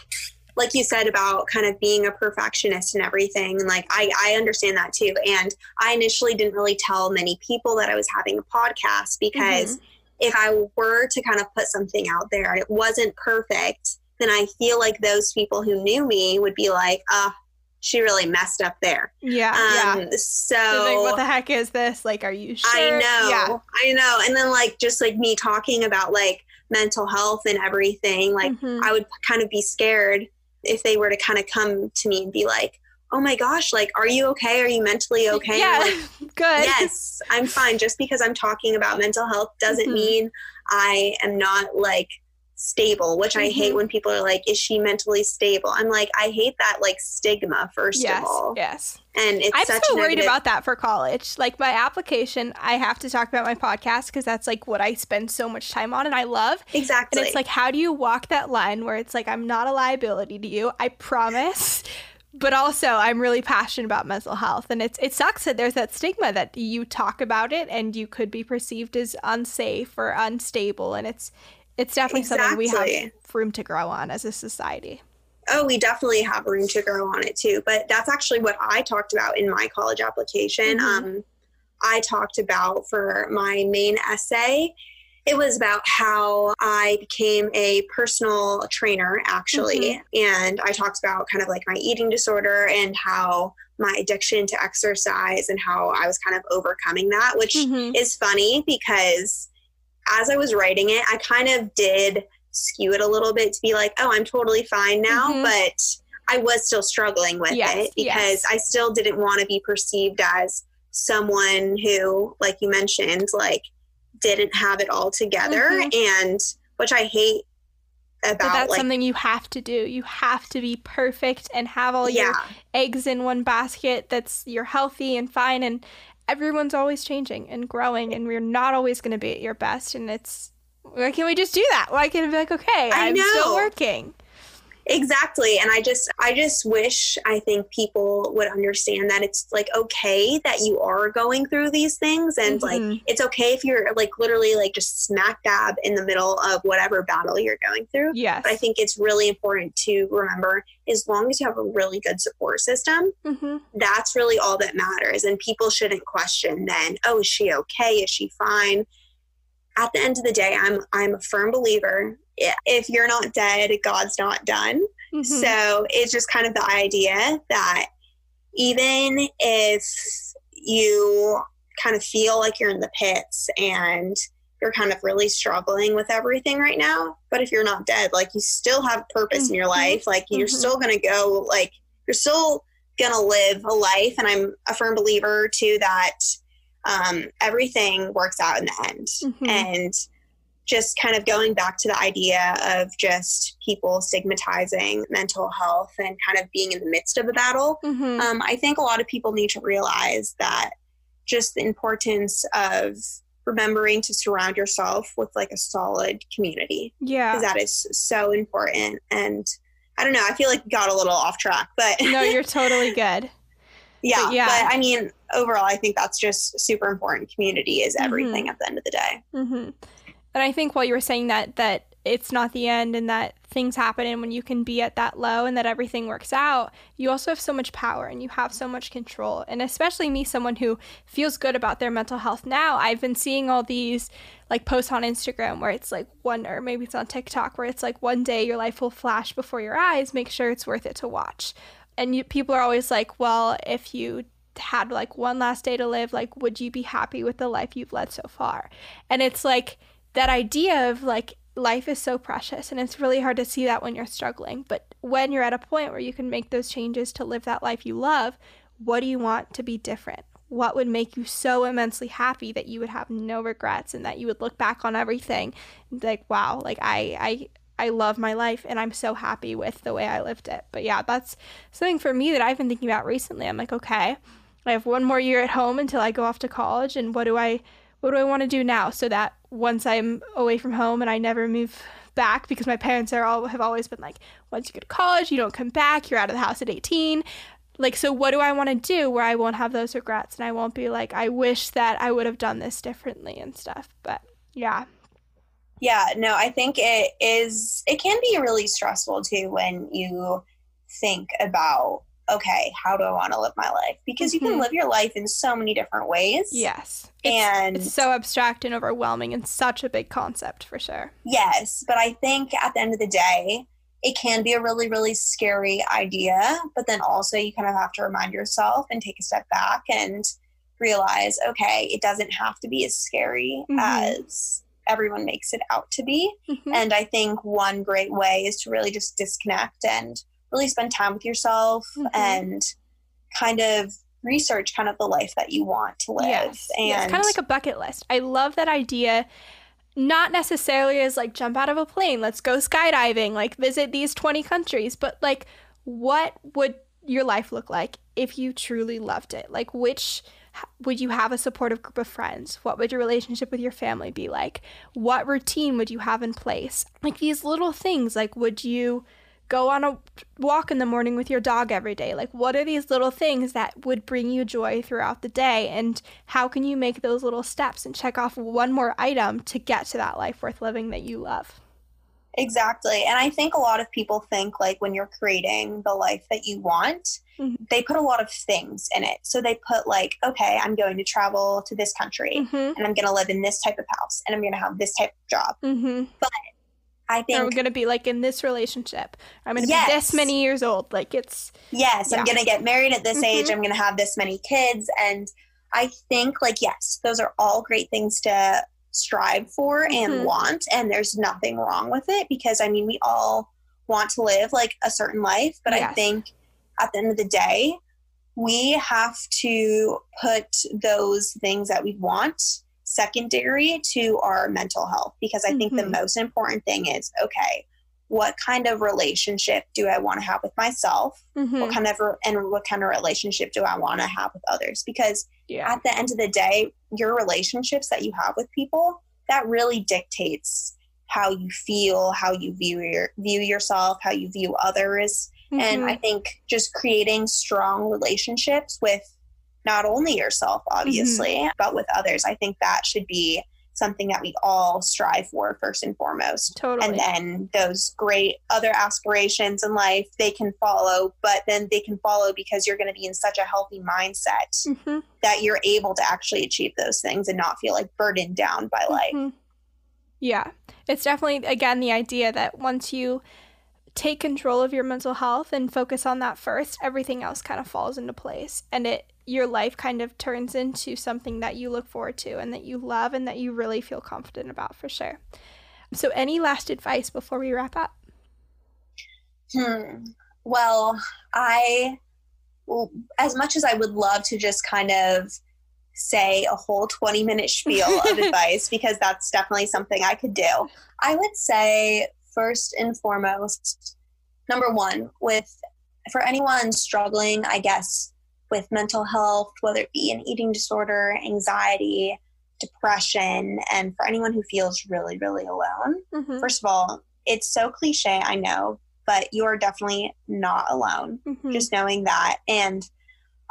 like you said about kind of being a perfectionist and everything and like I, I understand that too and i initially didn't really tell many people that i was having a podcast because mm-hmm. if i were to kind of put something out there and it wasn't perfect then i feel like those people who knew me would be like uh she really messed up there. Yeah. Um, yeah. So like, what the heck is this? Like, are you sure? I know. Yeah. I know. And then like just like me talking about like mental health and everything, like mm-hmm. I would kind of be scared if they were to kind of come to me and be like, oh my gosh, like, are you okay? Are you mentally okay? Yeah, like, good. Yes, I'm fine. Just because I'm talking about mental health doesn't mm-hmm. mean I am not like stable, which mm-hmm. I hate mm-hmm. when people are like, is she mentally stable? I'm like, I hate that like stigma, first yes, of all. Yes. And it's I'm so worried about that for college. Like my application, I have to talk about my podcast because that's like what I spend so much time on and I love. Exactly. And it's like, how do you walk that line where it's like, I'm not a liability to you, I promise. but also I'm really passionate about mental health and it's it sucks that there's that stigma that you talk about it and you could be perceived as unsafe or unstable and it's it's definitely exactly. something we have room to grow on as a society. Oh, we definitely have room to grow on it too. But that's actually what I talked about in my college application. Mm-hmm. Um, I talked about for my main essay. It was about how I became a personal trainer, actually. Mm-hmm. And I talked about kind of like my eating disorder and how my addiction to exercise and how I was kind of overcoming that, which mm-hmm. is funny because as I was writing it, I kind of did skew it a little bit to be like, oh, I'm totally fine now. Mm-hmm. But I was still struggling with yes, it because yes. I still didn't want to be perceived as someone who, like you mentioned, like didn't have it all together. Mm-hmm. And which I hate about but that's like, something you have to do. You have to be perfect and have all yeah. your eggs in one basket that's you're healthy and fine and everyone's always changing and growing and we're not always going to be at your best and it's why can't we just do that why can't we be like okay I i'm know. still working Exactly. And I just I just wish I think people would understand that it's like okay that you are going through these things and mm-hmm. like it's okay if you're like literally like just smack dab in the middle of whatever battle you're going through. Yes. But I think it's really important to remember as long as you have a really good support system, mm-hmm. that's really all that matters. And people shouldn't question then, oh, is she okay? Is she fine? At the end of the day, I'm I'm a firm believer if you're not dead, God's not done. Mm-hmm. So it's just kind of the idea that even if you kind of feel like you're in the pits and you're kind of really struggling with everything right now, but if you're not dead, like you still have purpose mm-hmm. in your mm-hmm. life, like you're mm-hmm. still going to go, like you're still going to live a life. And I'm a firm believer too that um, everything works out in the end. Mm-hmm. And just kind of going back to the idea of just people stigmatizing mental health and kind of being in the midst of a battle, mm-hmm. um, I think a lot of people need to realize that just the importance of remembering to surround yourself with like a solid community. Yeah. Because that is so important. And I don't know, I feel like got a little off track, but. no, you're totally good. yeah, but yeah. But I mean, overall, I think that's just super important. Community is mm-hmm. everything mm-hmm. at the end of the day. Mm-hmm. And I think while you were saying that that it's not the end and that things happen and when you can be at that low and that everything works out, you also have so much power and you have so much control. And especially me, someone who feels good about their mental health now, I've been seeing all these like posts on Instagram where it's like one or maybe it's on TikTok where it's like one day your life will flash before your eyes, make sure it's worth it to watch. And you, people are always like, well, if you had like one last day to live, like would you be happy with the life you've led so far? And it's like that idea of like life is so precious and it's really hard to see that when you're struggling. But when you're at a point where you can make those changes to live that life you love, what do you want to be different? What would make you so immensely happy that you would have no regrets and that you would look back on everything like, wow, like I, I, I love my life and I'm so happy with the way I lived it. But yeah, that's something for me that I've been thinking about recently. I'm like, okay, I have one more year at home until I go off to college and what do I what do I want to do now? So that once I'm away from home and I never move back because my parents are all have always been like once you go to college you don't come back you're out of the house at 18 like so what do I want to do where I won't have those regrets and I won't be like I wish that I would have done this differently and stuff but yeah. Yeah no I think it is it can be really stressful too when you think about okay, how do I want to live my life? Because mm-hmm. you can mm-hmm. live your life in so many different ways. Yes. And it's, it's so abstract and overwhelming and such a big concept for sure. Yes. But I think at the end of the day, it can be a really, really scary idea. But then also, you kind of have to remind yourself and take a step back and realize, okay, it doesn't have to be as scary mm-hmm. as everyone makes it out to be. Mm-hmm. And I think one great way is to really just disconnect and really spend time with yourself mm-hmm. and kind of research kind of the life that you want to live. Yes. And it's kind of like a bucket list. I love that idea. Not necessarily as like jump out of a plane, let's go skydiving, like visit these 20 countries, but like what would your life look like if you truly loved it? Like which would you have a supportive group of friends? What would your relationship with your family be like? What routine would you have in place? Like these little things, like would you go on a walk in the morning with your dog every day. Like, what are these little things that would bring you joy throughout the day? And how can you make those little steps and check off one more item to get to that life worth living that you love? Exactly. And I think a lot of people think like when you're creating the life that you want, mm-hmm. they put a lot of things in it. So they put like, okay, I'm going to travel to this country mm-hmm. and I'm going to live in this type of house and I'm going to have this type of job. Mm-hmm. But I think I'm gonna be like in this relationship. I'm gonna yes. be this many years old. Like it's yes, yeah. I'm gonna get married at this mm-hmm. age. I'm gonna have this many kids, and I think like yes, those are all great things to strive for and mm-hmm. want, and there's nothing wrong with it because I mean we all want to live like a certain life, but yes. I think at the end of the day, we have to put those things that we want secondary to our mental health because I think mm-hmm. the most important thing is okay, what kind of relationship do I want to have with myself? Mm-hmm. What kind of and what kind of relationship do I want to have with others? Because yeah. at the end of the day, your relationships that you have with people that really dictates how you feel, how you view your view yourself, how you view others. Mm-hmm. And I think just creating strong relationships with not only yourself, obviously, mm-hmm. but with others. I think that should be something that we all strive for first and foremost. Totally. And then those great other aspirations in life, they can follow, but then they can follow because you're going to be in such a healthy mindset mm-hmm. that you're able to actually achieve those things and not feel like burdened down by life. Mm-hmm. Yeah. It's definitely, again, the idea that once you take control of your mental health and focus on that first, everything else kind of falls into place. And it, your life kind of turns into something that you look forward to and that you love and that you really feel confident about for sure. So, any last advice before we wrap up? Hmm. Well, I, well, as much as I would love to just kind of say a whole 20 minute spiel of advice, because that's definitely something I could do, I would say, first and foremost, number one, with for anyone struggling, I guess, with mental health, whether it be an eating disorder, anxiety, depression, and for anyone who feels really, really alone. Mm-hmm. First of all, it's so cliche, I know, but you are definitely not alone. Mm-hmm. Just knowing that. And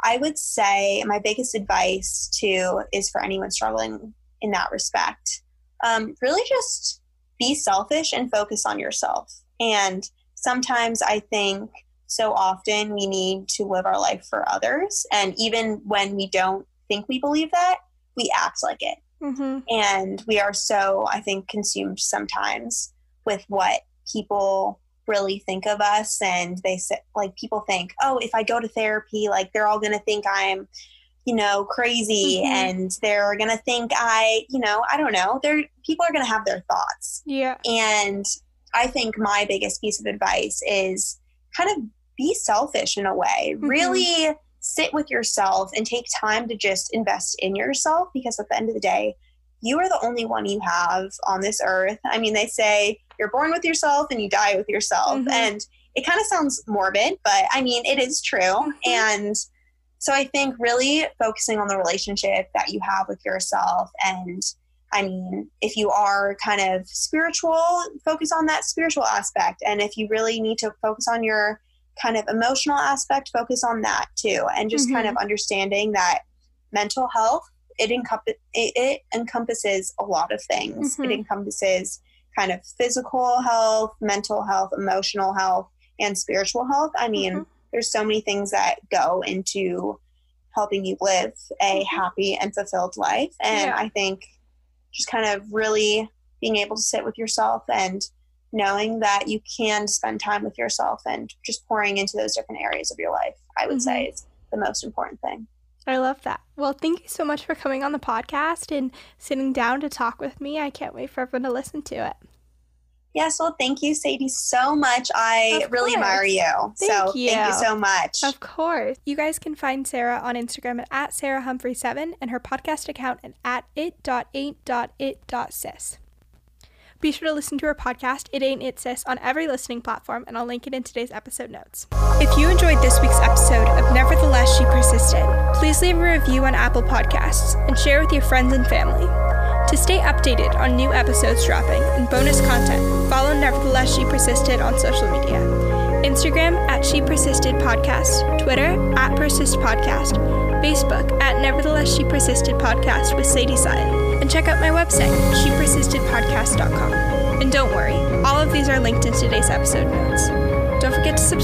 I would say my biggest advice too is for anyone struggling in that respect. Um, really just be selfish and focus on yourself. And sometimes I think so often we need to live our life for others. And even when we don't think we believe that, we act like it. Mm-hmm. And we are so, I think, consumed sometimes with what people really think of us. And they say, like, people think, oh, if I go to therapy, like, they're all going to think I'm, you know, crazy mm-hmm. and they're going to think I, you know, I don't know. They're, people are going to have their thoughts. Yeah. And I think my biggest piece of advice is kind of be selfish in a way. Mm-hmm. Really sit with yourself and take time to just invest in yourself because at the end of the day, you are the only one you have on this earth. I mean, they say you're born with yourself and you die with yourself. Mm-hmm. And it kind of sounds morbid, but I mean, it is true. Mm-hmm. And so I think really focusing on the relationship that you have with yourself and I mean, if you are kind of spiritual, focus on that spiritual aspect. And if you really need to focus on your kind of emotional aspect, focus on that too. And just mm-hmm. kind of understanding that mental health, it, encompass, it, it encompasses a lot of things. Mm-hmm. It encompasses kind of physical health, mental health, emotional health, and spiritual health. I mean, mm-hmm. there's so many things that go into helping you live a mm-hmm. happy and fulfilled life. And yeah. I think just kind of really being able to sit with yourself and knowing that you can spend time with yourself and just pouring into those different areas of your life, I would mm-hmm. say is the most important thing. I love that. Well, thank you so much for coming on the podcast and sitting down to talk with me. I can't wait for everyone to listen to it. Yes, well, thank you, Sadie, so much. I really admire you. Thank so you. thank you so much. Of course. You guys can find Sarah on Instagram at, at SarahHumphrey7 and her podcast account at, at. Be sure to listen to our podcast, It Ain't It Sis, on every listening platform, and I'll link it in today's episode notes. If you enjoyed this week's episode of Nevertheless She Persisted, please leave a review on Apple Podcasts and share with your friends and family. To stay updated on new episodes dropping and bonus content, follow Nevertheless She Persisted on social media. Instagram at She Persisted Podcast, Twitter at Persist Podcast, Facebook at Nevertheless She Persisted Podcast with Sadie Sutton, and check out my website, shepersistedpodcast.com. And don't worry, all of these are linked in today's episode notes. Don't forget to subscribe